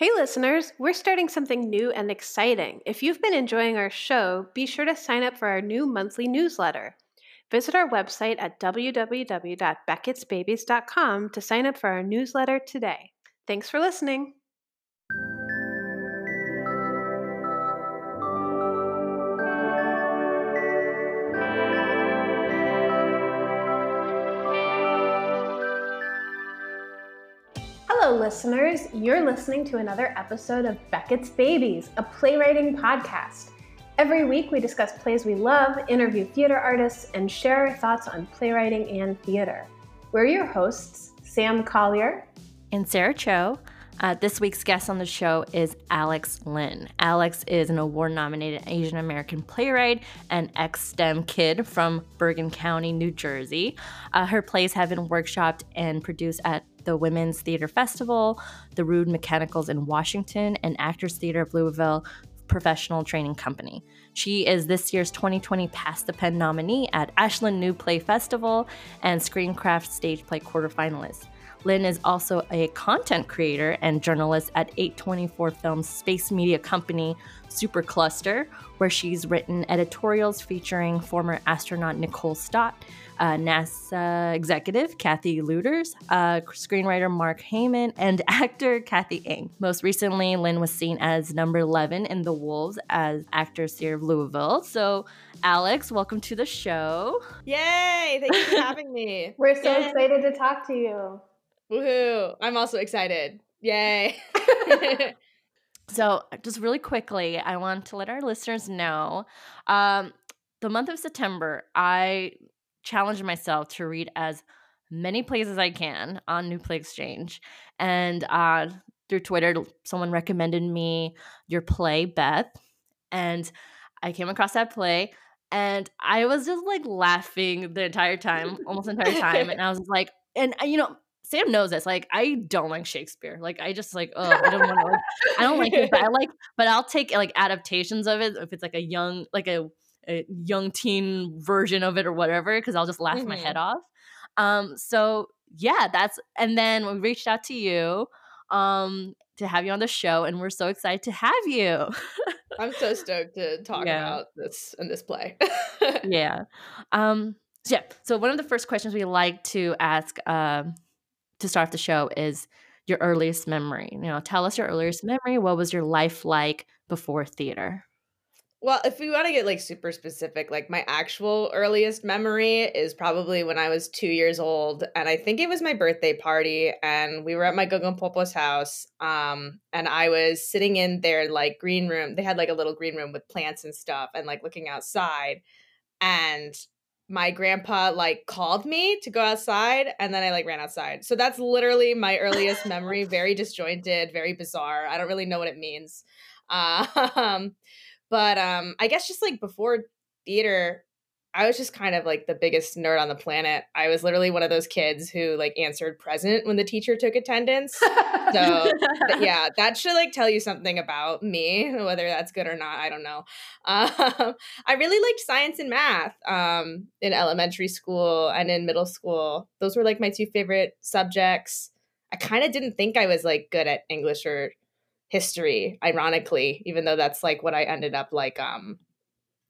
Hey, listeners, we're starting something new and exciting. If you've been enjoying our show, be sure to sign up for our new monthly newsletter. Visit our website at www.beckett'sbabies.com to sign up for our newsletter today. Thanks for listening. Listeners. You're listening to another episode of Beckett's Babies, a playwriting podcast. Every week, we discuss plays we love, interview theater artists, and share our thoughts on playwriting and theater. We're your hosts, Sam Collier and Sarah Cho. Uh, this week's guest on the show is Alex Lin. Alex is an award nominated Asian American playwright and ex STEM kid from Bergen County, New Jersey. Uh, her plays have been workshopped and produced at the Women's Theater Festival, the Rude Mechanicals in Washington, and Actors Theater of Louisville professional training company. She is this year's 2020 Pass the Pen nominee at Ashland New Play Festival and Screencraft Stage Play quarterfinalist. Lin is also a content creator and journalist at A24 Films space media company Supercluster, where she's written editorials featuring former astronaut Nicole Stott, uh, NASA executive Kathy Lueders, uh, screenwriter Mark Heyman, and actor Kathy Ng. Most recently, Lin was seen as number 11 in The Wolves as Actors Theater of Louisville. So, Alex, welcome to the show. Yay! Thank you for having me. We're so Yay. excited to talk to you. Woohoo! I'm also excited. Yay! so, just really quickly, I want to let our listeners know um, the month of September, I challenged myself to read as many plays as I can on New Play Exchange. And uh, through Twitter, someone recommended me your play, Beth. And I came across that play and I was just like laughing the entire time, almost the entire time. And I was like, and uh, you know, Sam knows this. Like, I don't like Shakespeare. Like, I just like, oh, I don't want to. Like, I don't like it, but I like. But I'll take like adaptations of it if it's like a young, like a, a young teen version of it or whatever, because I'll just laugh mm-hmm. my head mm-hmm. off. Um. So yeah, that's. And then we reached out to you, um, to have you on the show, and we're so excited to have you. I'm so stoked to talk yeah. about this and this play. yeah. Um. Yeah. So one of the first questions we like to ask um, to start the show is your earliest memory. You know, tell us your earliest memory. What was your life like before theater? Well, if we want to get like super specific, like my actual earliest memory is probably when I was two years old, and I think it was my birthday party, and we were at my Guggenpopo's house, um, and I was sitting in their like green room. They had like a little green room with plants and stuff, and like looking outside, and my grandpa like called me to go outside and then I like ran outside. So that's literally my earliest memory, very disjointed, very bizarre. I don't really know what it means. Um but um I guess just like before theater I was just kind of like the biggest nerd on the planet. I was literally one of those kids who like answered present when the teacher took attendance. so yeah, that should like tell you something about me, whether that's good or not. I don't know. Um, I really liked science and math um, in elementary school and in middle school. Those were like my two favorite subjects. I kind of didn't think I was like good at English or history, ironically, even though that's like what I ended up like um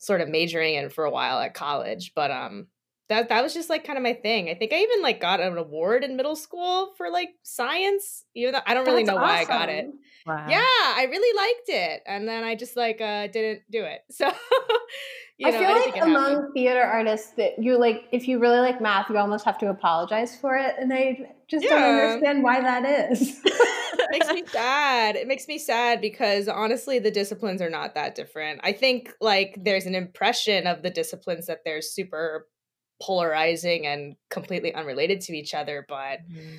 sort of majoring in for a while at college. But um that that was just like kind of my thing. I think I even like got an award in middle school for like science. Even though I don't really That's know awesome. why I got it. Wow. Yeah, I really liked it, and then I just like uh didn't do it. So you know, I feel I like among happened. theater artists that you like, if you really like math, you almost have to apologize for it, and I just yeah. don't understand why that is. it makes me sad. It makes me sad because honestly, the disciplines are not that different. I think like there's an impression of the disciplines that they're super polarizing and completely unrelated to each other, but. Mm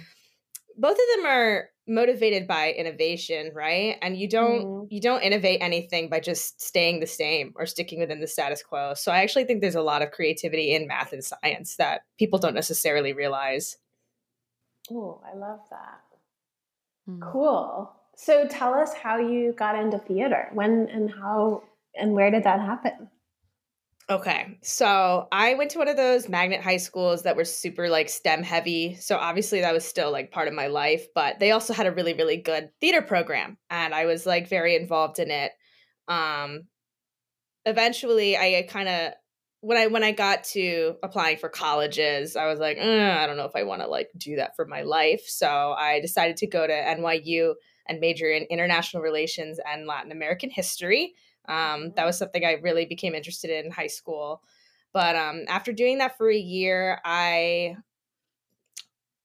both of them are motivated by innovation right? And you don't mm. you don't innovate anything by just staying the same or sticking within the status quo. So i actually think there's a lot of creativity in math and science that people don't necessarily realize. Oh i love that. Mm. cool. So tell us how you got into theater. When and how and where did that happen Okay. So I went to one of those magnet high schools that were super like STEM heavy. So obviously that was still like part of my life, but they also had a really, really good theater program. And I was like very involved in it. Um eventually I kind of when I when I got to applying for colleges, I was like, I don't know if I want to like do that for my life. So I decided to go to NYU and major in international relations and Latin American history. Um, that was something I really became interested in in high school. But um, after doing that for a year, I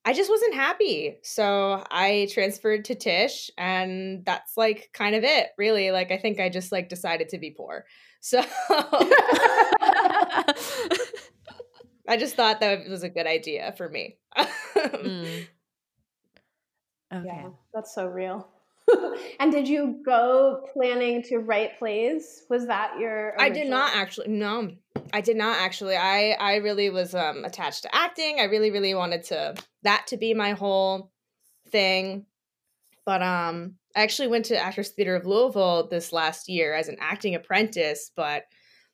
I just wasn't happy. So I transferred to Tisch and that's like kind of it, really. Like I think I just like decided to be poor. So I just thought that was a good idea for me. mm. Okay. Yeah, that's so real. and did you go planning to write plays? Was that your original? I did not actually. No. I did not actually. I I really was um attached to acting. I really really wanted to that to be my whole thing. But um I actually went to Actors Theater of Louisville this last year as an acting apprentice, but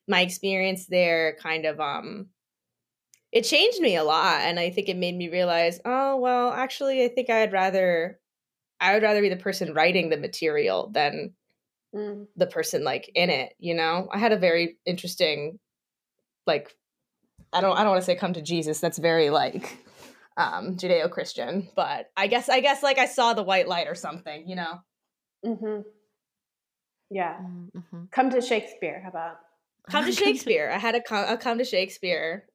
my experience there kind of um it changed me a lot and I think it made me realize, oh well, actually I think I'd rather I would rather be the person writing the material than mm. the person like in it, you know? I had a very interesting like I don't I don't want to say come to Jesus. That's very like um Judeo-Christian, but I guess I guess like I saw the white light or something, you know. Mhm. Yeah. Mm-hmm. Come to Shakespeare, how about? Come to Shakespeare. I had a come, a come to Shakespeare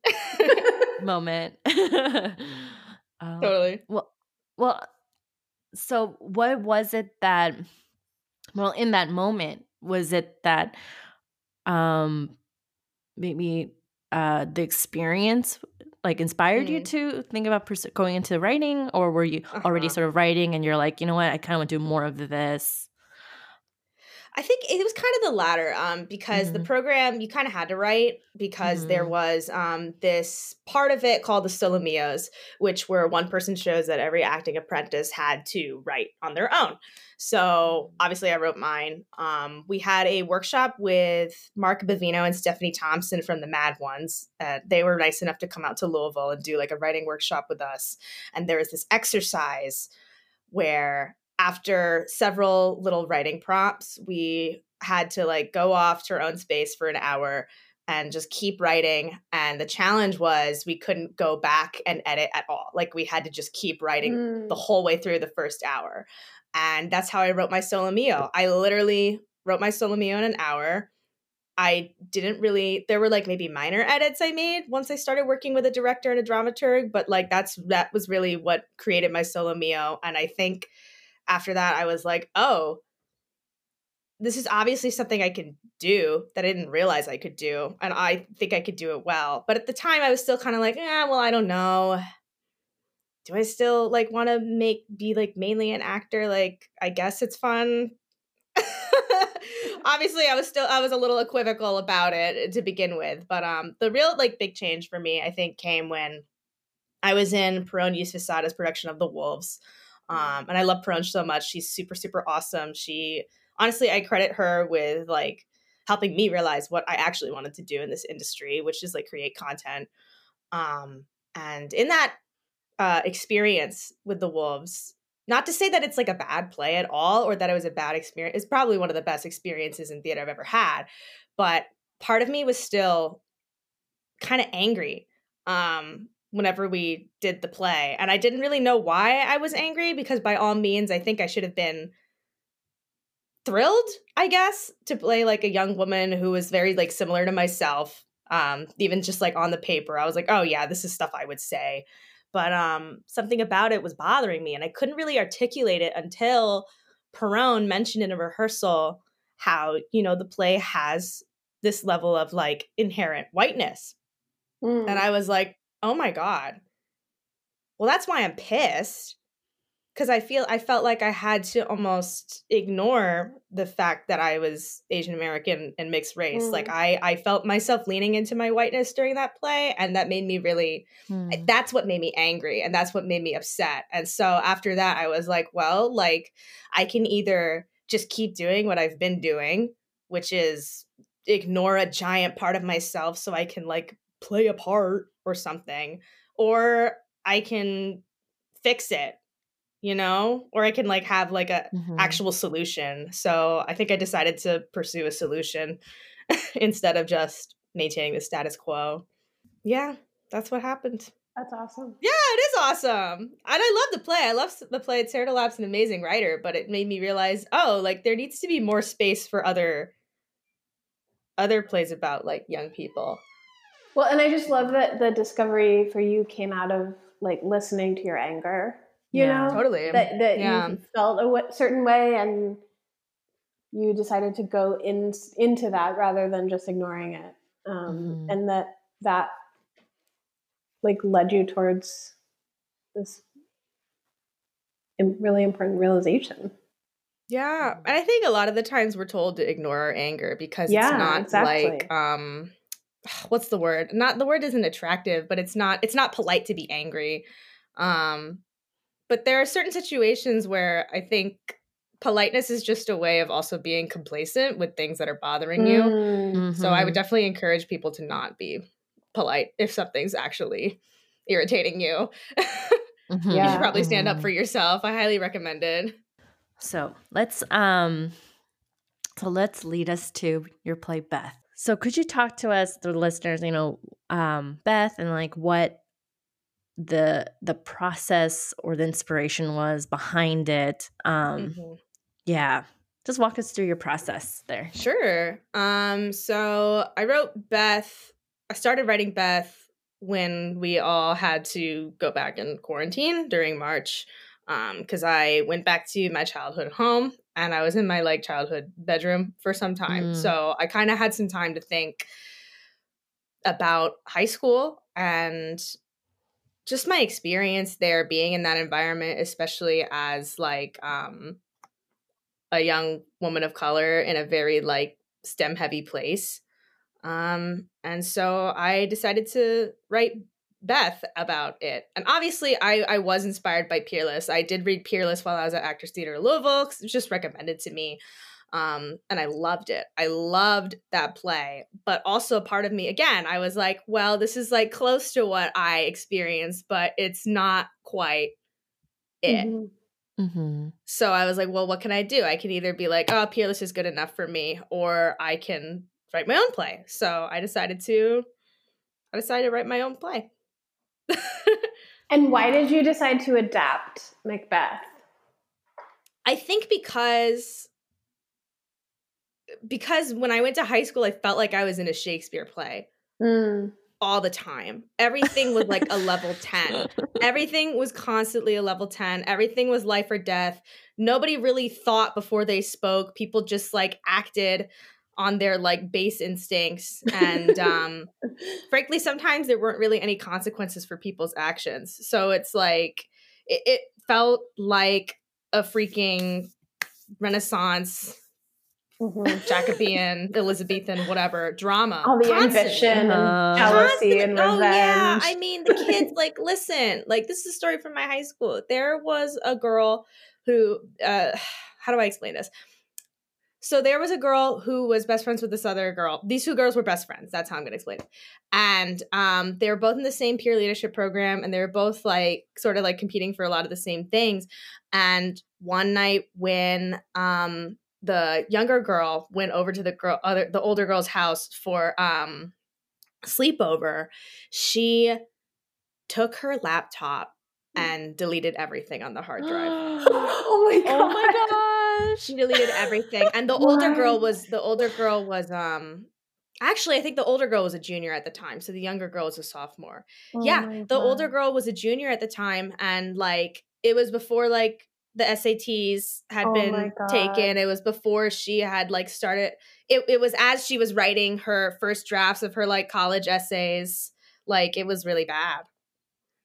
moment. um, totally. Well, well, so what was it that well in that moment was it that um maybe uh the experience like inspired mm. you to think about pers- going into writing or were you uh-huh. already sort of writing and you're like you know what i kind of want to do more of this I think it was kind of the latter, um, because mm-hmm. the program you kind of had to write because mm-hmm. there was um, this part of it called the Solomios, which were one person shows that every acting apprentice had to write on their own. So obviously, I wrote mine. Um, we had a workshop with Marc Bovino and Stephanie Thompson from the Mad Ones. Uh, they were nice enough to come out to Louisville and do like a writing workshop with us. And there was this exercise where after several little writing prompts, we had to like go off to our own space for an hour and just keep writing. And the challenge was we couldn't go back and edit at all. Like we had to just keep writing mm. the whole way through the first hour. And that's how I wrote my solo mio. I literally wrote my solo mio in an hour. I didn't really there were like maybe minor edits I made once I started working with a director and a dramaturg, but like that's that was really what created my solo mio. And I think after that, I was like, oh, this is obviously something I can do that I didn't realize I could do. And I think I could do it well. But at the time, I was still kind of like, yeah, well, I don't know. Do I still like want to make be like mainly an actor? Like, I guess it's fun. obviously i was still i was a little equivocal about it to begin with but um the real like big change for me i think came when i was in Perone Yusufzada's production of the wolves um, and I love Perone so much. She's super, super awesome. She honestly, I credit her with like helping me realize what I actually wanted to do in this industry, which is like create content. Um, and in that uh, experience with the Wolves, not to say that it's like a bad play at all or that it was a bad experience, it's probably one of the best experiences in theater I've ever had. But part of me was still kind of angry um, whenever we did the play. And I didn't really know why I was angry because, by all means, I think I should have been thrilled, I guess, to play like a young woman who was very like similar to myself. Um, even just like on the paper, I was like, oh yeah, this is stuff I would say. But um, something about it was bothering me, and I couldn't really articulate it until Perone mentioned in a rehearsal how you know the play has this level of like inherent whiteness. Mm. And I was like, oh my God. Well, that's why I'm pissed. Cause I feel I felt like I had to almost ignore the fact that I was Asian American and mixed race. Mm. Like I I felt myself leaning into my whiteness during that play, and that made me really. Mm. That's what made me angry, and that's what made me upset. And so after that, I was like, well, like I can either just keep doing what I've been doing, which is ignore a giant part of myself so I can like play a part or something or I can fix it you know or i can like have like a mm-hmm. actual solution. So i think i decided to pursue a solution instead of just maintaining the status quo. Yeah that's what happened. That's awesome. Yeah it is awesome and i love the play i love the play Sarah DeLappe's an amazing writer but it made me realize oh like there needs to be more space for other other plays about like young people well and i just love that the discovery for you came out of like listening to your anger you yeah, know totally that, that yeah. you felt a w- certain way and you decided to go in into that rather than just ignoring it um, mm-hmm. and that that like led you towards this really important realization yeah and i think a lot of the times we're told to ignore our anger because yeah, it's not exactly. like um what's the word not the word isn't attractive but it's not it's not polite to be angry um but there are certain situations where I think politeness is just a way of also being complacent with things that are bothering you. Mm-hmm. So I would mm-hmm. definitely encourage people to not be polite if something's actually irritating you. mm-hmm. You should probably stand up for mm-hmm. yourself. I highly recommend it. So let's um so let's lead us to your play Beth. So could you talk to us, the listeners, you know, um, Beth and like what the the process or the inspiration was behind it? Um mm-hmm. yeah just walk us through your process there. Sure. Um so i wrote beth i started writing beth when we all had to go back in quarantine during march um because i went back to my childhood home and i was in my like childhood bedroom for some time mm. so i kind of had some time to think about high school and just my experience there being in that environment especially as like um a young woman of color in a very like stem heavy place um and so i decided to write beth about it and obviously i i was inspired by peerless i did read peerless while i was at actors theater louisville it was just recommended to me um, and I loved it. I loved that play. But also, part of me, again, I was like, well, this is like close to what I experienced, but it's not quite it. Mm-hmm. Mm-hmm. So I was like, well, what can I do? I can either be like, oh, Peerless is good enough for me, or I can write my own play. So I decided to, I decided to write my own play. and why did you decide to adapt Macbeth? I think because because when I went to high school, I felt like I was in a Shakespeare play mm. all the time. Everything was like a level 10. Everything was constantly a level 10. Everything was life or death. Nobody really thought before they spoke. People just like acted on their like base instincts and um frankly sometimes there weren't really any consequences for people's actions so it's like it, it felt like a freaking renaissance mm-hmm. Jacobean, Elizabethan, whatever drama. All the Constantly. ambition and uh, jealousy and revenge. Oh yeah, I mean the kids like listen. Like this is a story from my high school. There was a girl who, uh, how do I explain this? So there was a girl who was best friends with this other girl. These two girls were best friends. That's how I'm going to explain it. And um, they were both in the same peer leadership program, and they were both like sort of like competing for a lot of the same things. And one night when um, the younger girl went over to the girl other the older girl's house for um sleepover she took her laptop mm. and deleted everything on the hard drive oh my god oh my gosh she deleted everything and the older girl was the older girl was um actually i think the older girl was a junior at the time so the younger girl was a sophomore oh yeah the older girl was a junior at the time and like it was before like the SATs had oh been taken. It was before she had like started it it was as she was writing her first drafts of her like college essays. Like it was really bad.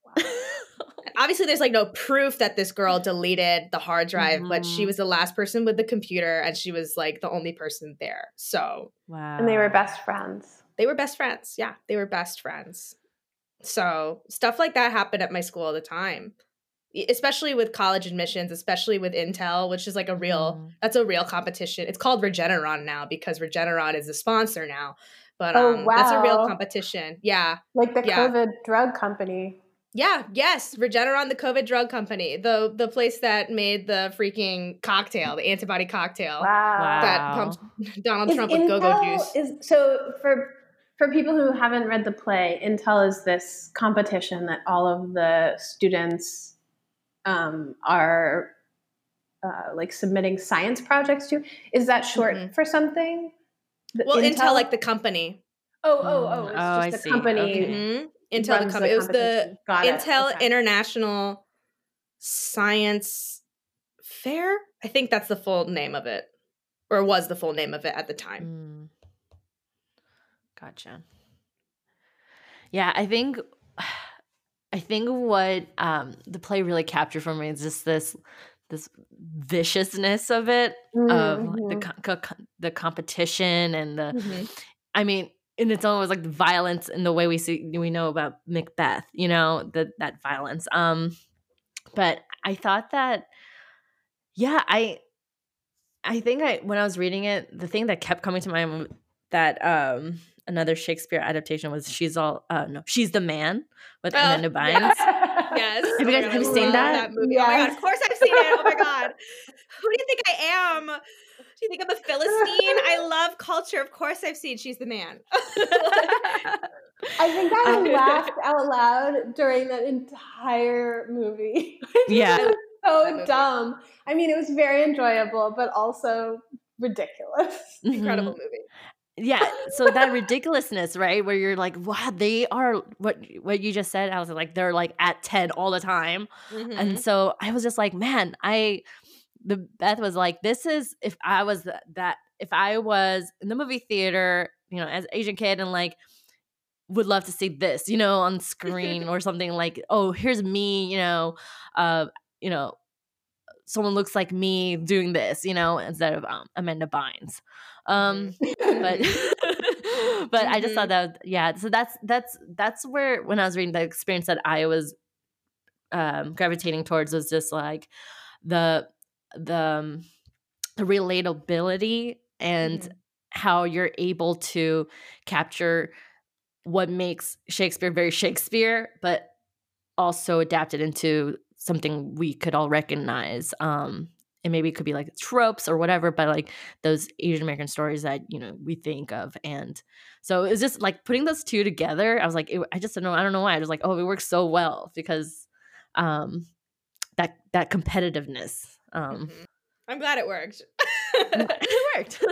Wow. Obviously there's like no proof that this girl deleted the hard drive, mm-hmm. but she mm-hmm. was the last person with the computer and she was like the only person there. So Wow. And they were best friends. They were best friends. Yeah, they were best friends. So stuff like that happened at my school all the time especially with college admissions, especially with Intel, which is like a real Mhm. that's a real competition. It's called Regeneron now because Regeneron is the sponsor now. But Oh, um, that's a real competition. Yeah. Like the Yeah. COVID drug company. Yeah, yes, Regeneron, the COVID drug company, the the place that made the freaking cocktail, the antibody cocktail Wow. that Wow. pumps Donald Is Trump with go-go juice. Is so for for people who haven't read the play, Intel is this competition that all of the students um, are uh, like submitting science projects to. Is that short Mhm. for something? The Well, Intel, like the company. oh oh oh, it's Mm. Oh, I just see. the company. Okay. Mhm. Intel, the company. It was the. Got it. Intel Okay. International Science Fair. I think that's the full name of it, or was the full name of it at the time. Mm. Gotcha. Yeah, I think I think what um the play really captured for me is just this this viciousness of it of like, the Mhm. co- co- the competition and the Mhm. I mean in its was like the violence in the way we see we know about Macbeth, you know, that that violence. Um but I thought that yeah, I I think I when I was reading it, the thing that kept coming to mind that um another Shakespeare adaptation was she's all uh no, she's the man with Oh, Amanda Bynes. Yes. Have you guys- Oh have you seen love that? movie? Oh my god! Of course I've seen it. Oh my god! Who do you think I am? Do you think I'm a philistine? I love culture. Of course I've seen She's the Man. I think I I- laughed out loud during that entire movie. Yeah. It was so movie. dumb. I mean, it was very enjoyable, but also ridiculous. Mhm. Incredible movie. yeah so that ridiculousness right where you're like wow they are what what you just said i was like they're like at 10 all the time Mhm. and so i was just like man i the beth was like this is if i was th- that if i was in the movie theater you know as asian kid and like would love to see this you know on screen or something like oh here's me you know uh you know someone looks like me doing this you know instead of um, amanda bynes. Um but but I just thought that yeah so that's that's that's where when I was reading the experience that I was um gravitating towards was just like the the um, the relatability and Mhm. how you're able to capture what makes Shakespeare very Shakespeare but also adapt it into something we could all recognize um and maybe it could be like tropes or whatever but like those asian american stories that you know we think of and so it's just like putting those two together i was like it, i just don't know i don't know why i was like oh it works so well because um that that competitiveness um Mhm. I'm glad it worked. it worked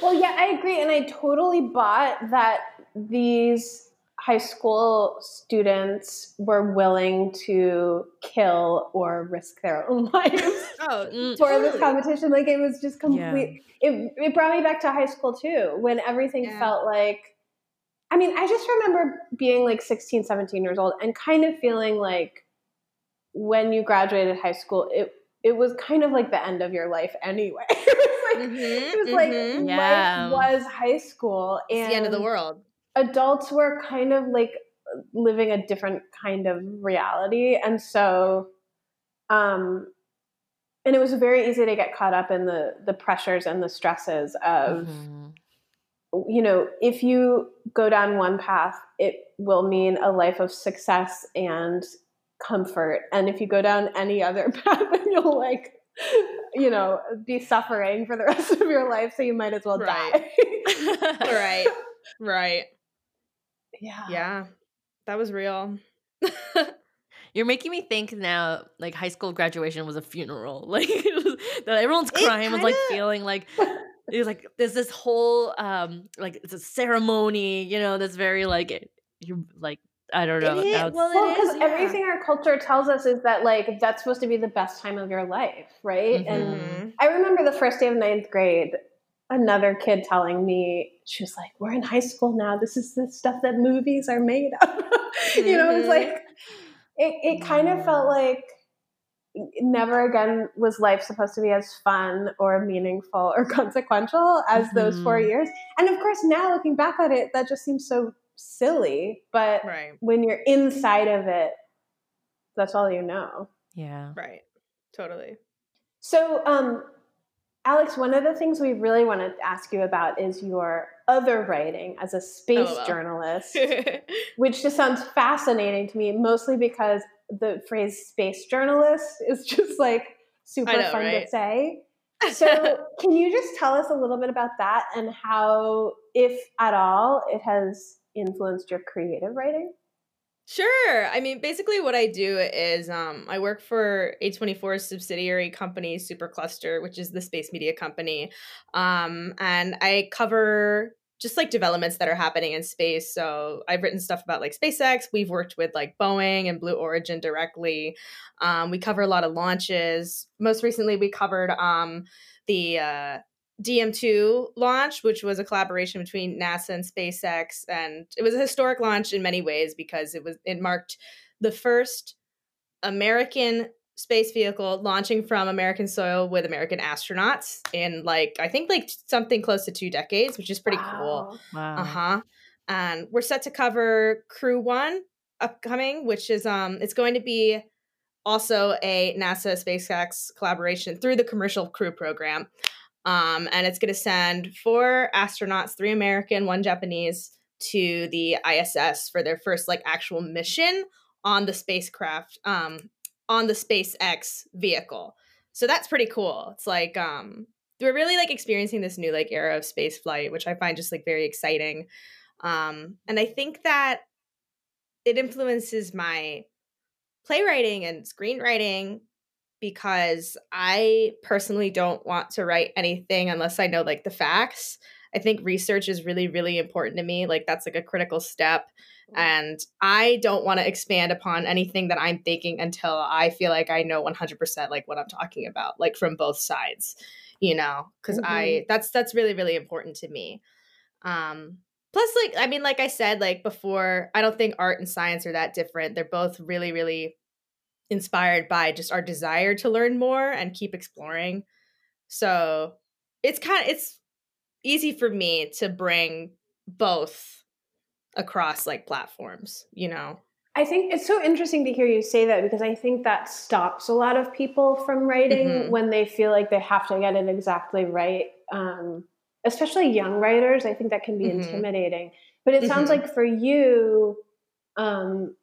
Well, yeah, I agree. And I totally bought that these high school students were willing to kill or risk their own lives oh, Mm, for this competition. Like it was just Yeah. complete. It, it brought me back to high school too, when everything Yeah. felt like. I mean, I just remember being like 16, 17 years old and kind of feeling like when you graduated high school, it it was kind of like the end of your life anyway. it was like Mhm, it was like mhm. Yeah. life was high school and it's the end of the world. adults were kind of like living a different kind of reality and so um and it was very easy to get caught up in the the pressures and the stresses of mhm. you know if you go down one path it will mean a life of success and comfort and if you go down any other path then you'll like you know be suffering for the rest of your life so you might as well Right. die right. Right. yeah Yeah. That was real. You're making me think now, like high school graduation was a funeral. Like was- that everyone's crying was like feeling like it was like there's this whole um like it's a ceremony, you know, that's very like you're like I don't know. It is- now it's- well, well because yeah. everything our culture tells us is that like that's supposed to be the best time of your life right and Mhm. i remember the first day of ninth grade another kid telling me she was like we're in high school now this is the stuff that movies are made of you know it's Mhm. like it, it kind of felt Mm. like never again was life supposed to be as fun or meaningful or consequential as those four Mhm. years and of course now looking back at it that just seems so silly but Right. when you're inside of it, that's all you know. Yeah. Right. Totally. So, um, Alex, one of the things we really want to ask you about is your other writing as a space Oh, well. journalist, which just sounds fascinating to me, mostly because the phrase space journalist is just like super know, fun to say. So, can you just tell us a little bit about that and how, if at all, it has influenced your creative writing? Sure. I mean, basically, what I do is um, I work for A24's subsidiary company, Supercluster, which is the space media company. Um, and I cover just like developments that are happening in space. So I've written stuff about like SpaceX. We've worked with like Boeing and Blue Origin directly. Um, we cover a lot of launches. Most recently, we covered um, the uh, DM2 launch, which was a collaboration between NASA and SpaceX, and it was a historic launch in many ways because it was it marked the first American space vehicle launching from American soil with American astronauts in like I think like something close to two decades, which is pretty cool. Wow. Wow. Uh huh. And we're set to cover Crew One upcoming, which is um it's going to be also a NASA SpaceX collaboration through the Commercial Crew Program. Um, and it's going to send four astronauts, three American, one Japanese, to the ISS for their first like actual mission on the spacecraft, um, on the SpaceX vehicle. So that's pretty cool. It's like um, we're really like experiencing this new like era of space flight, which I find just like very exciting. Um, and I think that it influences my playwriting and screenwriting because I personally don't want to write anything unless I know like the facts. I think research is really, really important to me. Like that's like a critical step. And I don't want to expand upon anything that I'm thinking until I feel like I know 100% like what I'm talking about, like from both sides, you know, because I that's that's really, really important to me. Um, plus, like, I mean, like I said, like before, I don't think art and science are that different. They're both really, really inspired by just our desire to learn more and keep exploring. So it's kind of it's easy for me to bring both across like platforms, you know. I think it's so interesting to hear you say that because I think that stops a lot of people from writing Mhm. when they feel like they have to get it exactly right. Um, especially young writers, I think that can be Mhm. intimidating. But it sounds Mhm. like for you, um,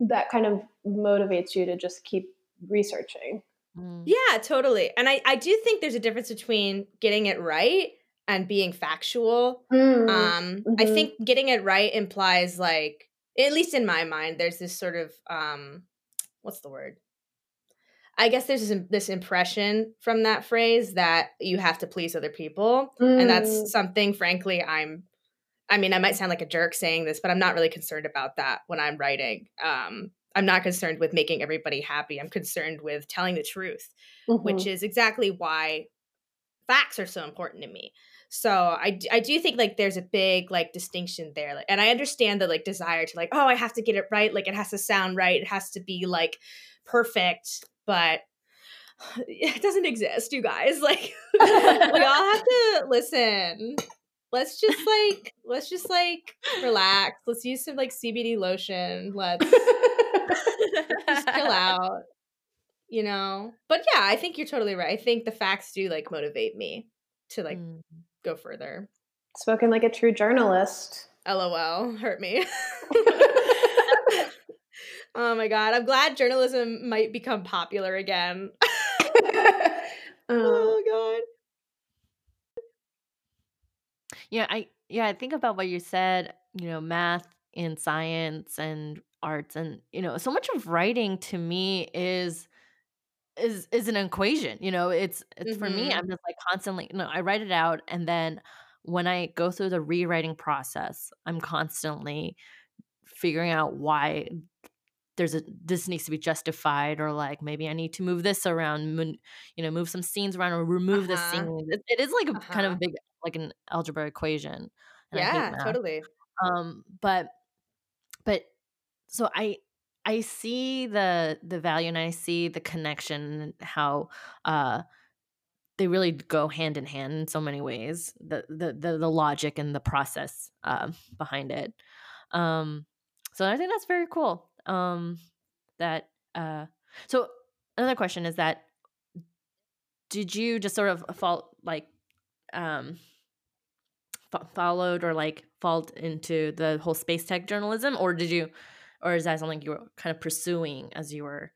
that kind of motivates you to just keep researching. Mm. Yeah, totally. And I I do think there's a difference between getting it right and being factual. Mm. Um I Mhm. think getting it right implies like at least in my mind there's this sort of um what's the word? I guess there's this, this impression from that phrase that you have to please other people. and Mm. that's something frankly i'm i mean i might sound like a jerk saying this but i'm not really concerned about that when i'm writing. Um i'm not concerned with making everybody happy. I'm concerned with telling the truth Mhm. which is exactly why facts are so important to me. So I, I do think like there's a big like distinction there like, and i understand the like desire to like oh i have to get it right like it has to sound right it has to be like perfect but it doesn't exist you guys like we all have to listen let's just like let's just like relax. Let's use some like cbd lotion. Let's just chill out you know? But yeah i think you're totally right. I think the facts do like motivate me to like Mm. go further. Spoken like a true journalist. lol. Hurt me. Oh my god i'm glad journalism might become popular again. Uh, oh god Yeah, I yeah, I think about what you said, you know, math and science and arts and you know, so much of writing to me is is is an equation. You know, it's it's for me, Mhm. I'm just like constantly no, I write it out and then when I go through the rewriting process, I'm constantly figuring out why there's a this needs to be justified or like maybe I need to move this around, you know, move some scenes around or remove this Uh-huh. scene. It, it is like a kind of a Uh-huh. big like an algebra equation. Yeah totally Um, but but so I I see the the value and I see the connection and how uh they really go hand in hand in so many ways. The the the, the logic and the process uh, behind it. Um, so I think that's very cool. Um, that uh, so another question is that did you just sort of fall like um f- followed or like fall into the whole space tech journalism or did you or is that something you were kind of pursuing as you were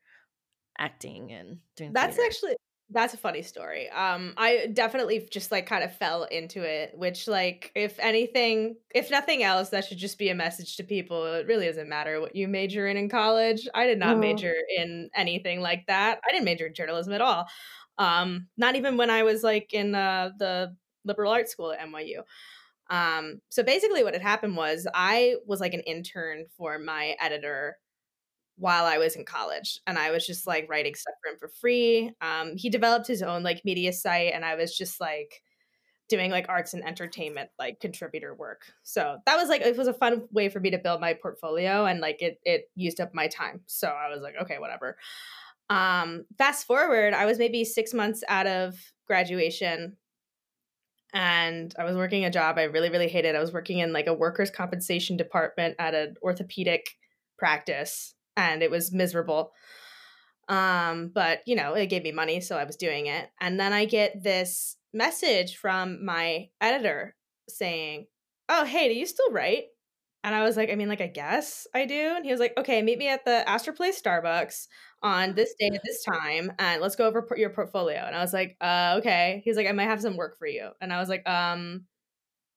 acting and doing That's theater? actually that's a funny story. Um, I definitely just like kind of fell into it, which like if anything, if nothing else, that should just be a message to people. It really doesn't matter what you major in in college. I did not Mhm. major in anything like that. I didn't major in journalism at all. Um, not even when I was like in uh, the liberal arts school at NYU. Um, so basically, what had happened was I was like an intern for my editor while I was in college. And I was just like writing stuff for him for free. Um, he developed his own like media site, and I was just like doing like arts and entertainment like contributor work. So that was like it was a fun way for me to build my portfolio and like it it used up my time. So I was like, okay, whatever. Um, fast forward, I was maybe six months out of graduation and I was working a job I really, really hated. I was working in like a workers' compensation department at an orthopedic practice, and it was miserable. Um, but you know, it gave me money, so I was doing it. And then I get this message from my editor saying, "Oh, hey, do you still write?" And I was like, I mean, like, I guess I do. And he was like, okay, meet me at the Astor Place Starbucks on this day at this time, and let's go over your portfolio. And I was like, uh, okay. He's like, I might have some work for you. And I was like, um,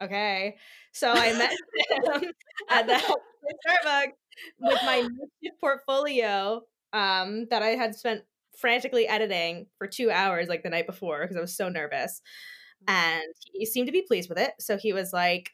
okay. So I met him at the Starbucks with my portfolio um, that I had spent frantically editing for two hours, like the night before, because I was so nervous. And he seemed to be pleased with it. So he was like,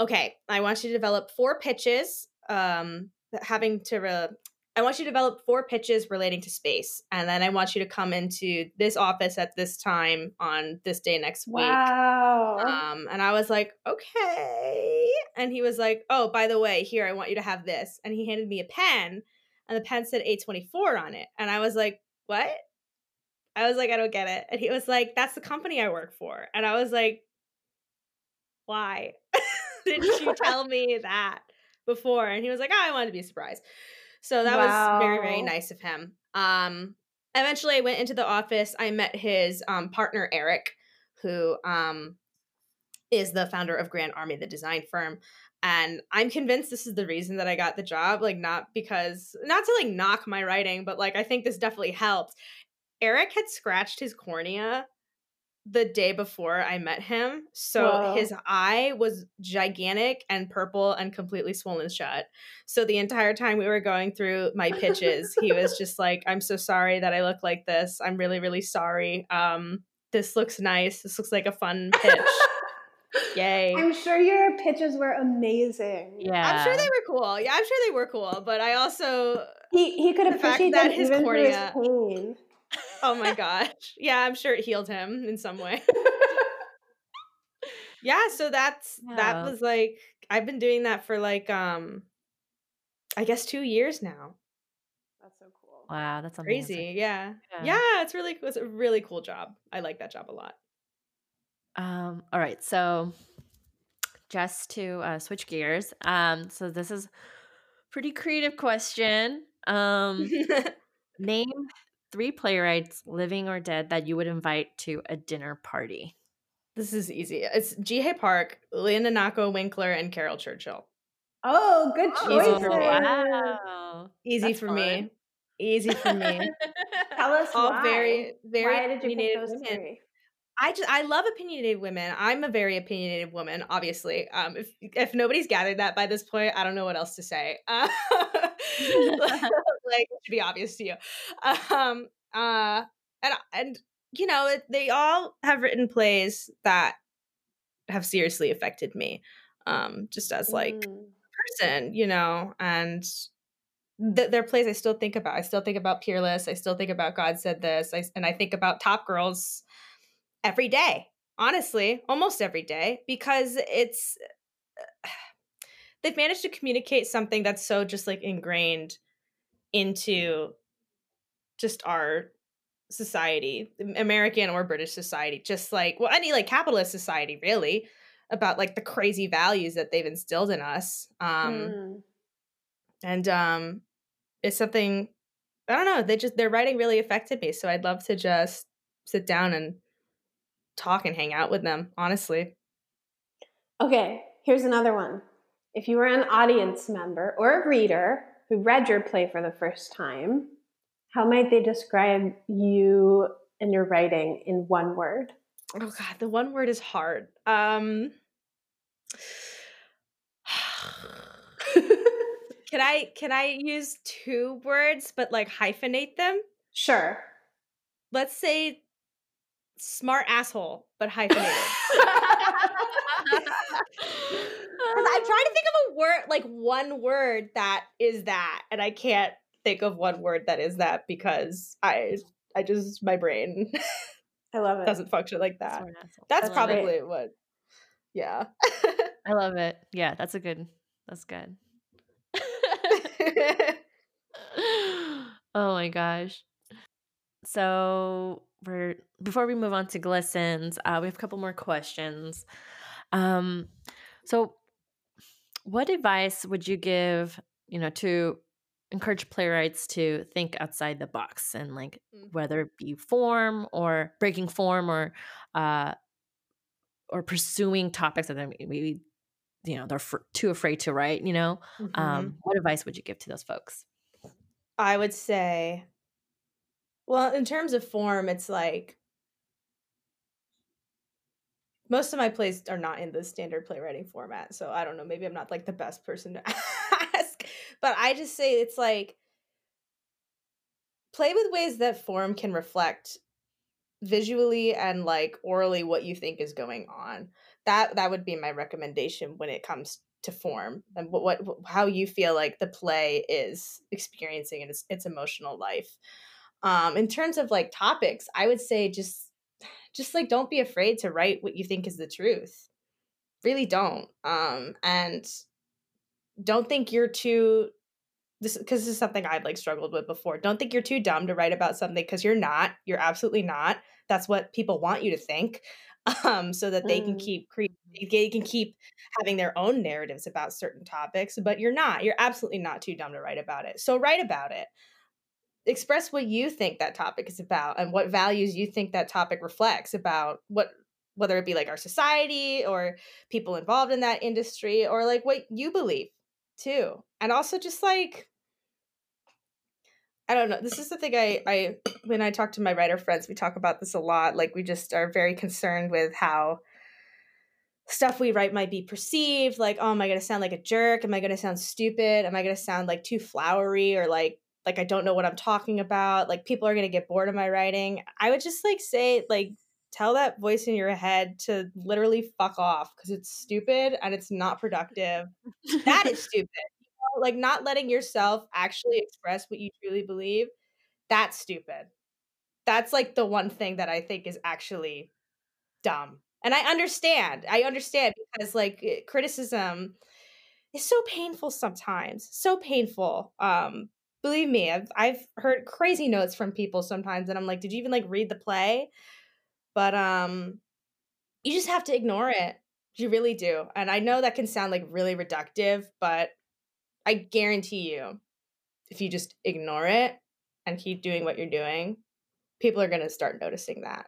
okay, I want you to develop four pitches um, having to. Re- I want you to develop four pitches relating to space, and then I want you to come into this office at this time on this day next week. Wow. Um, and I was like, okay. And he was like, oh, by the way, here, I want you to have this. And he handed me a pen, and the pen said A24 on it. And I was like, what? I was like, I don't get it. And he was like, that's the company I work for. And I was like, why didn't you tell me that before? And he was like, oh, I wanted to be surprised. So that was very, very nice of him. Um, eventually, I went into the office. I met his um, partner, Eric, who um, is the founder of Grand Army, the design firm. And I'm convinced this is the reason that I got the job. Like, not because, not to like knock my writing, but like, I think this definitely helped. Eric had scratched his cornea the day before I met him. So Whoa. his eye was gigantic and purple and completely swollen shut. So the entire time we were going through my pitches, he was just like, I'm so sorry that I look like this. I'm really, really sorry. Um, this looks nice. This looks like a fun pitch. Yay. I'm sure your pitches were amazing. Yeah. I'm sure they were cool. Yeah, I'm sure they were cool. But I also, He he could The fact appreciate that his even through his cornea- pain. oh my gosh. Yeah, I'm sure it healed him in some way. yeah so that's Yeah. that was like i've been doing that for like um i guess two years now That's so cool. Wow, that's amazing. crazy yeah. Yeah. yeah it's really it's a really cool job i like that job a lot Um, all right, so just to uh, switch gears, um, so this is pretty creative question. Um, name three playwrights, living or dead, that you would invite to a dinner party. this is easy it's Jiehae Park Leah Nanako winkler and Caryl Churchill Oh, good Easy choices. for me. wow. easy That's for fun. me easy for me Tell us all why. very very why did you pick those three? I just I love opinionated women. I'm a very opinionated woman, obviously. Um, if if nobody's gathered that by this point, I don't know what else to say. Uh, like it should be obvious to you. Um, uh, and and you know they all have written plays that have seriously affected me. Um, just as like Mm. person, you know, and th- their plays I still think about. I still think about Peerless. I still think about God Said This. I, and I think about Top Girls every day, honestly, almost every day, because it's they've managed to communicate something that's so just like ingrained into just our society, American or British society, just like well, any like capitalist society, really, about like the crazy values that they've instilled in us. Um, Mm. and um it's something I don't know, they just their writing really affected me. So I'd love to just sit down and talk and hang out with them, honestly. Okay, here's another one. If you were an audience member or a reader who read your play for the first time, how might they describe you and your writing in one word? Oh god, the one word is hard. Um Can I can I use two words but like hyphenate them? Sure. Let's say smart asshole, but hyphenated. Because I'm trying to think of a word, like one word that is that, and I can't think of one word that is that because I, I just my brain I love it. doesn't function like that. That's, That's probably great. what. Yeah. I love it. Yeah, that's a good. That's good. oh my gosh. So we're before we move on to glistens, uh, we have a couple more questions. Um, so what advice would you give, you know, to encourage playwrights to think outside the box and like whether it be form or breaking form or uh or pursuing topics that maybe you know they're too afraid to write you know Mhm. um what advice would you give to those folks I would say, well, in terms of form, it's like most of my plays are not in the standard playwriting format. So I don't know. Maybe I'm not like the best person to ask, but I just say it's like play with ways that form can reflect visually and like orally what you think is going on. That that would be my recommendation when it comes to form and what, what how you feel like the play is experiencing its, its emotional life. Um, in terms of like topics, I would say just just like don't be afraid to write what you think is the truth. Really don't. Um, and don't think you're too this because this is something I've like struggled with before. Don't think you're too dumb to write about something because you're not. You're absolutely not. That's what people want you to think, um, so that they can Mm. keep cre- they can keep having their own narratives about certain topics. But you're not. You're absolutely not too dumb to write about it. So write about it. Express what you think that topic is about and what values you think that topic reflects about what whether it be like our society or people involved in that industry or like what you believe too. And also just like I don't know. This is the thing I I when I talk to my writer friends, we talk about this a lot. Like we just are very concerned with how stuff we write might be perceived like oh am i going to sound like a jerk am i going to sound stupid am i going to sound like too flowery or like like i don't know what i'm talking about like people are going to get bored of my writing i would just like say like tell that voice in your head to literally fuck off because it's stupid and it's not productive that is stupid you know? like not letting yourself actually express what you truly believe that's stupid that's like the one thing that i think is actually dumb and i understand i understand because like eh, criticism is so painful sometimes so painful um believe me i've i've heard crazy notes from people sometimes and i'm like did you even like read the play but um you just have to ignore it you really do and i know that can sound like really reductive but i guarantee you if you just ignore it and keep doing what you're doing people are going to start noticing that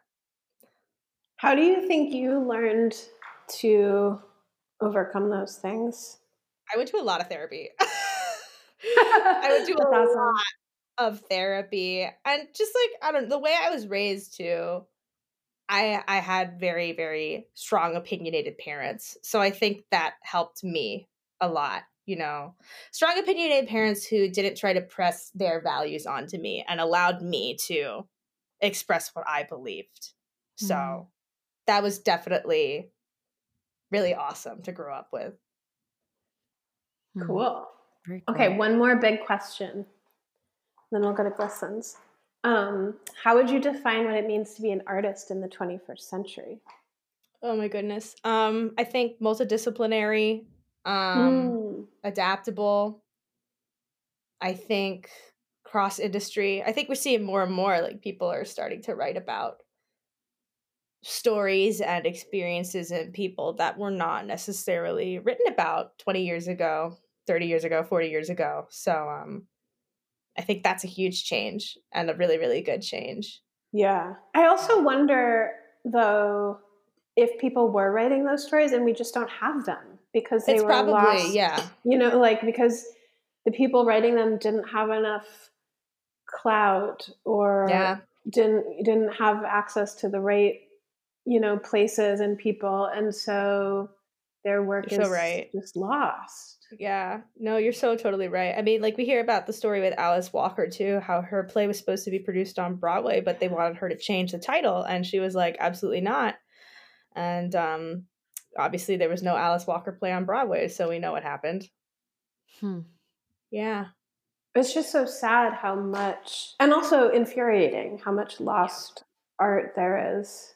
How do you think you learned to overcome those things? I went to a lot of therapy. I would do a awesome. lot of therapy and just like I don't the way I was raised too. I I had very very strong opinionated parents. So I think that helped me a lot, you know. Strong opinionated parents who didn't try to press their values onto me and allowed me to express what I believed. So Mhm. that was definitely really awesome to grow up with. Cool. Very Okay, one more big question. Then we'll go to glistens. Um, how would you define what it means to be an artist in the 21st century? Oh my goodness. Um, I think multidisciplinary, um, Mm. adaptable. I think cross industry. I think we're seeing more and more like people are starting to write about stories and experiences and people that were not necessarily written about 20 years ago, 30 years ago, 40 years ago. So um I think that's a huge change and a really, really good change. Yeah. I also wonder, though, if people were writing those stories and we just don't have them because they it's were probably, lost. yeah. You know, like because the people writing them didn't have enough clout or Yeah. didn't didn't have access to the right, you know, places and people, and so their work You're is so right. just lost. Yeah, no, you're so totally right. I mean, like we hear about the story with Alice Walker too, how her play was supposed to be produced on Broadway, but they wanted her to change the title, and she was like, absolutely not. And um, obviously, there was no Alice Walker play on Broadway, so we know what happened. Hmm. Yeah, It's just so sad how much, and also infuriating how much lost art there is.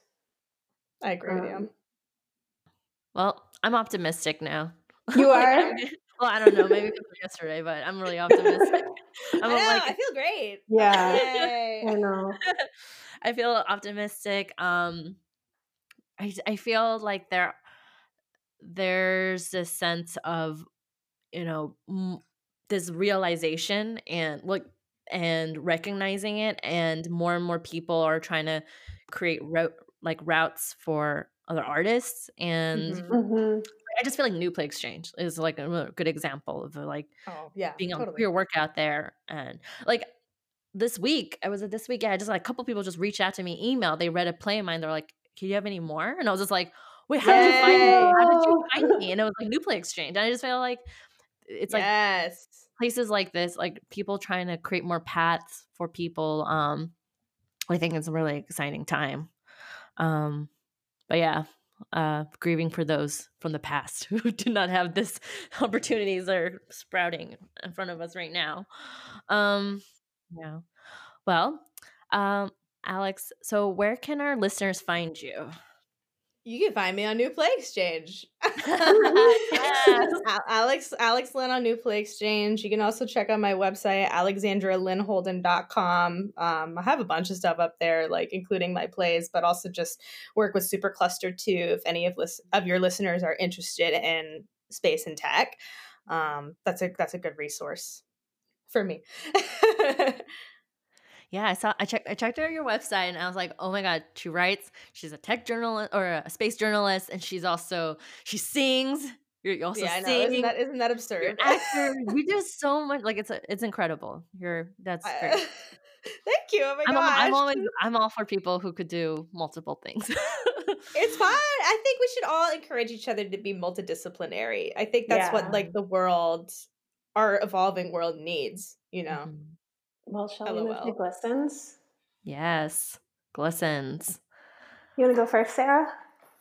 I agree with Um, you. Well, I'm optimistic now. You are? Well, I don't know. Maybe it was yesterday, but I'm really optimistic. I'm I know, like, I feel great. Yeah, Yay. I know. I feel optimistic. Um, I I feel like there there's this sense of you know m- this realization and look and recognizing it, and more and more people are trying to create route like routes for other artists and Mhm. I just feel like New Play Exchange is like a good example of like Oh, yeah, being on totally. queer work out there and like this week i was at this week yeah just like a couple people just reached out to me email they read a play of mine they're like can you have any more? And i was just like wait how did you find me? How did you find me? And it was like new play exchange and i just feel like it's like yes. places like this like people trying to create more paths for people um i think it's a really exciting time um but yeah uh grieving for those from the past who did not have this opportunities are sprouting in front of us right now. Um yeah. well um alex so where can our listeners find you You can find me on New Play Exchange. Alex Alex Lynn on New Play Exchange. You can also check out my website, alexandralynnholden.com. Um, I have a bunch of stuff up there, like including my plays, but also just work with Supercluster too. If any of lis- of your listeners are interested in space and tech, um, that's a that's a good resource for me. Yeah, I saw. I checked. I checked out your website, and I was like, "Oh my god!" She writes. She's a tech journalist or a space journalist, and she's also she sings. You're also yeah, singing. Isn't that isn't that You're absurd? an actor. you do so much. Like it's a, it's incredible. You're that's I- great. Thank you. Oh my I'm, gosh. I'm always I'm all for people who could do multiple things. It's fun. I think we should all encourage each other to be multidisciplinary. I think that's Yeah. what like the world, our evolving world needs. You know. Mhm. Well, shall we move to LOL. glistens? Yes, glistens. You want to go first, Sarah?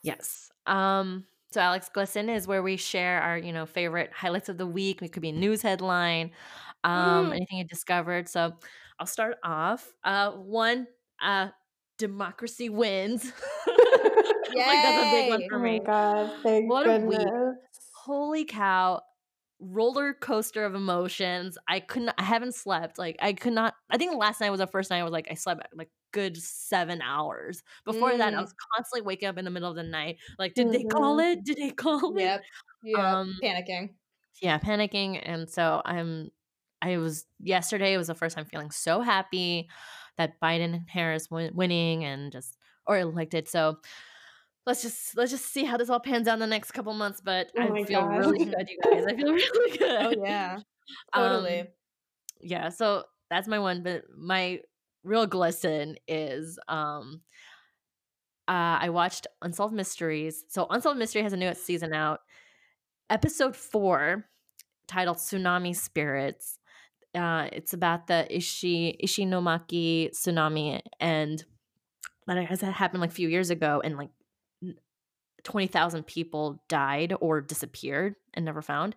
Yes. Um. So Alex Glisten is where we share our, you know, favorite highlights of the week. It could be a news headline, um, Mm. anything you discovered. So I'll start off. Uh, one, uh, democracy wins. like that's a big one Yay. for Oh my god! Thank What a week. Holy cow! Roller coaster of emotions. I couldn't. I haven't slept. Like I could not. I think last night was the first night I was like I slept like good seven hours. Before that, I Mm. was constantly waking up in the middle of the night. Like, did they call it? Did they call it? Yep. Yep. Um, Panicking. yeah, panicking. And so I'm, I was, yesterday was the first time feeling so happy that Biden and Harris win, winning and just, or elected. So let's just, let's just see how this all pans out in the next couple months. But Oh I feel God. really good, you guys. I feel really good. Oh yeah. Um, Totally. yeah. So that's my one. But my real glisten is, um, uh, I watched Unsolved Mysteries. So Unsolved Mystery has a new season out. Episode four, titled Tsunami Spirits. Uh, it's about the Ishi Ishinomaki tsunami, and that has happened like a few years ago, and like twenty thousand people died or disappeared and never found.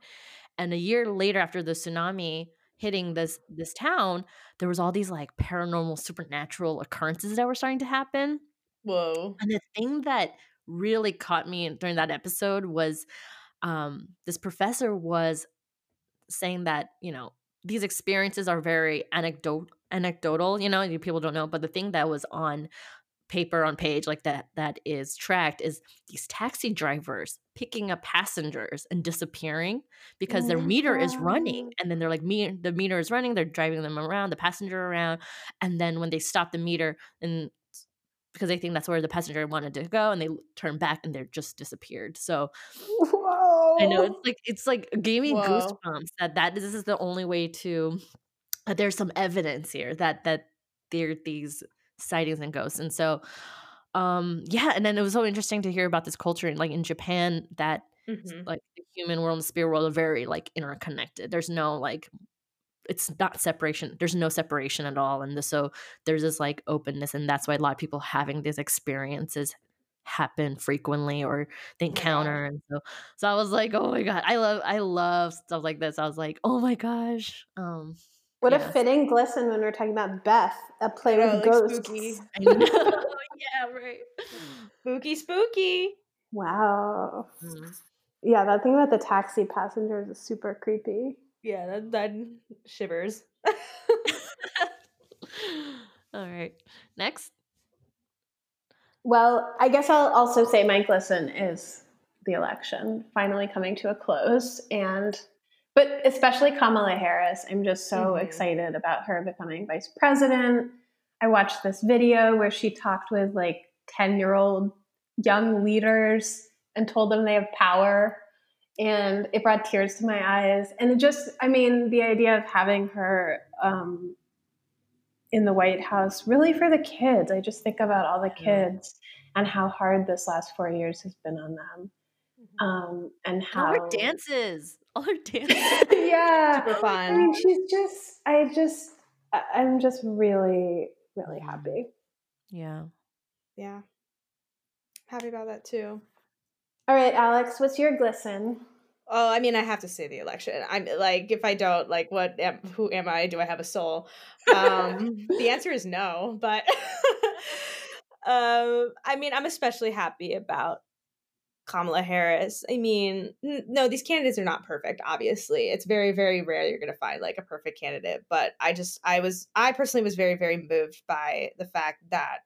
And a year later, after the tsunami hitting this this town, there was all these like paranormal, supernatural occurrences that were starting to happen. Whoa. And the thing that really caught me during that episode was um, this professor was saying that, you know, these experiences are very anecdote anecdotal, you know, people don't know, but the thing that was on paper on page like that that is tracked is these taxi drivers picking up passengers and disappearing because their oh, meter is running and then they're like me the meter is running they're driving them around the passenger around and then when they stop the meter and because they think that's where the passenger wanted to go and they turn back and they're just disappeared so Whoa. i know it's like it's like gave me Whoa. goosebumps that that this is the only way to that there's some evidence here that that there these sightings and ghosts and so um yeah and then it was so interesting to hear about this culture in like in japan that Mhm. like the human world and the spirit world are very like interconnected. There's no like it's not separation there's no separation at all and the, so there's this like openness and that's why a lot of people having these experiences happen frequently or they encounter and so so i was like oh my god i love i love stuff like this. I was like oh my gosh um What a fitting glisten when we're talking about Beth, a play with like ghosts. spooky. Yeah right Spooky, spooky. Wow. Mm. Yeah, that thing about the taxi passengers is super creepy. Yeah, that, that shivers. all right next Well, I guess I'll also say my glisten is the election finally coming to a close and but especially Kamala Harris. I'm just so Mhm. excited about her becoming vice president. I watched this video where she talked with like 10-year-old young leaders and told them they have power and it brought tears to my eyes and it just I mean the idea of having her um in the White House, really for the kids. I just think about all the Yeah. kids and how hard this last four years has been on them, um, and how dances all her dances yeah, Super fun. I mean, she's just. I just. I- I'm just really, really happy. yeah Yeah. Happy about that too. All right, Alex, what's your glisten? Oh, I mean, I have to say the election. I'm like, if I don't, like, what? Am, who am I? Do I have a soul? Um, the answer is no. But, um, I mean, I'm especially happy about Kamala Harris. I mean, n- no, these candidates are not perfect. Obviously, it's very, very rare you're going to find like a perfect candidate. But I just, I was, I personally was very, very moved by the fact that,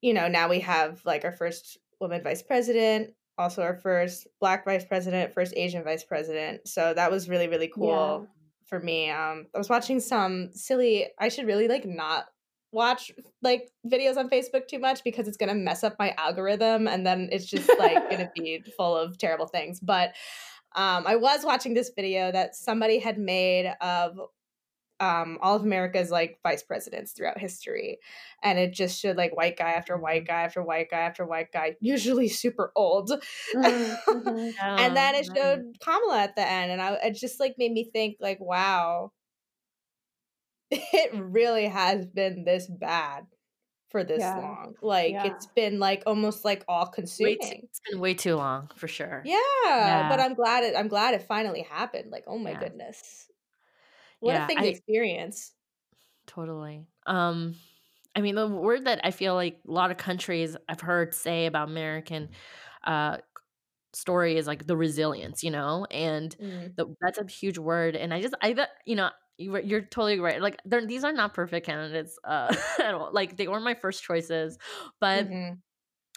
you know, now we have like our first woman vice president also our first black vice president, first Asian vice president. So that was really really cool for me. Um I was watching some silly I should really like not watch like videos on Facebook too much because it's going to mess up my algorithm and then it's just like going to be full of terrible things. But um I was watching this video that somebody had made of um all of America's like vice presidents throughout history and it just showed like white guy after white guy after white guy after white guy usually super old Mhm, mhm. and then it Oh, showed Kamala at the end, and I it just like made me think like, wow, it really has been this bad for this Yeah. long. Like Yeah. it's been like almost like all consuming. too, it's been way too long for sure. Yeah, but I'm glad it. I'm glad it finally happened. Like, oh my Yeah. goodness, what Yeah, a thing I- to experience. Totally. Um, I mean, the word that I feel like a lot of countries I've heard say about American uh, story is like the resilience, you know, and Mm. the, that's a huge word. And I just, I, you know, you were- you're totally right. Like, they're, these are not perfect candidates uh, at all. Like, they weren't my first choices, but Mhm.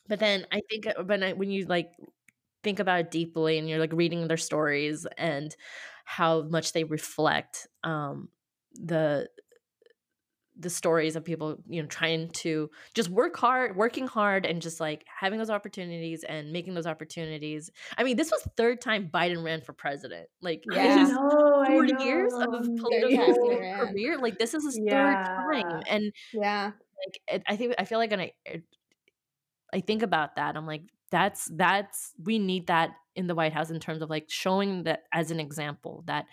but then I think uh, when I, when you like think about it deeply and you're like reading their stories and how much they reflect um the the stories of people you know trying to just work hard working hard and just like having those opportunities and making those opportunities. I mean this was third time biden ran for president like Yeah. his know, 40 years of political career like this is his third time. And Yeah, like it, I think I feel like when I it, I think about that, I'm like that's that's we need that in the White House in terms of like showing that as an example that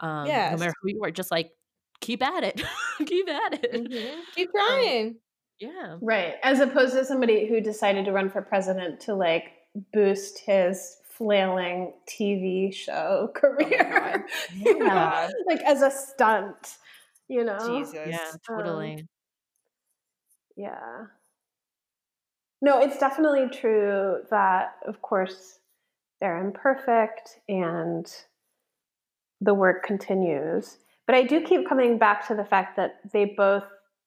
um Yes. no matter who you are, just like keep at it, keep at it. Mhm. keep trying. Yeah, Right. As opposed to somebody who decided to run for president to like boost his flailing TV show career. You know? Like as a stunt, you know? Jesus. yeah, totally. Yeah. No, it's definitely true that, of course, they're imperfect and the work continues. But I do keep coming back to the fact that they both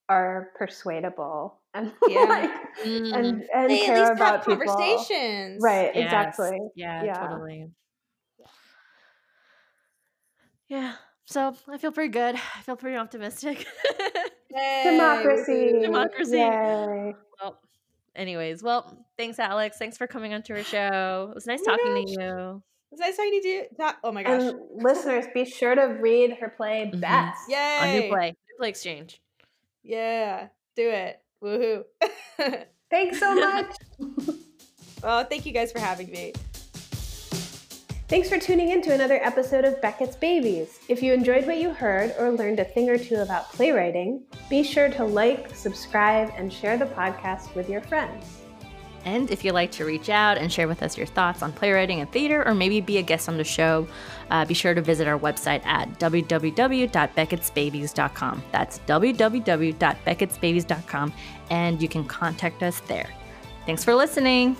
are persuadable and Yeah. like Mm. and and They at care least about have people. conversations. Right, Yes. exactly. Yeah, Yeah. totally. Yeah. So I feel pretty good. I feel pretty optimistic. Yay, Democracy. Democracy. Yay. well, anyways, well, thanks, Alex. Thanks for coming onto our show. It was nice Oh talking gosh. to you. It's nice talking to you. Not- Oh my gosh. And listeners, be sure to read her play Mhm. Best. Yay. On new play, new play exchange. Yeah. Do it. Woohoo. Thanks so much. well, thank you guys for having me. Thanks for tuning in to another episode of Beckett's Babies. If you enjoyed what you heard or learned a thing or two about playwriting, be sure to like, subscribe, and share the podcast with your friends. And if you'd like to reach out and share with us your thoughts on playwriting and theater, or maybe be a guest on the show, uh, be sure to visit our website at www.beckettsbabies.com. That's www.beckettsbabies.com, and you can contact us there. Thanks for listening.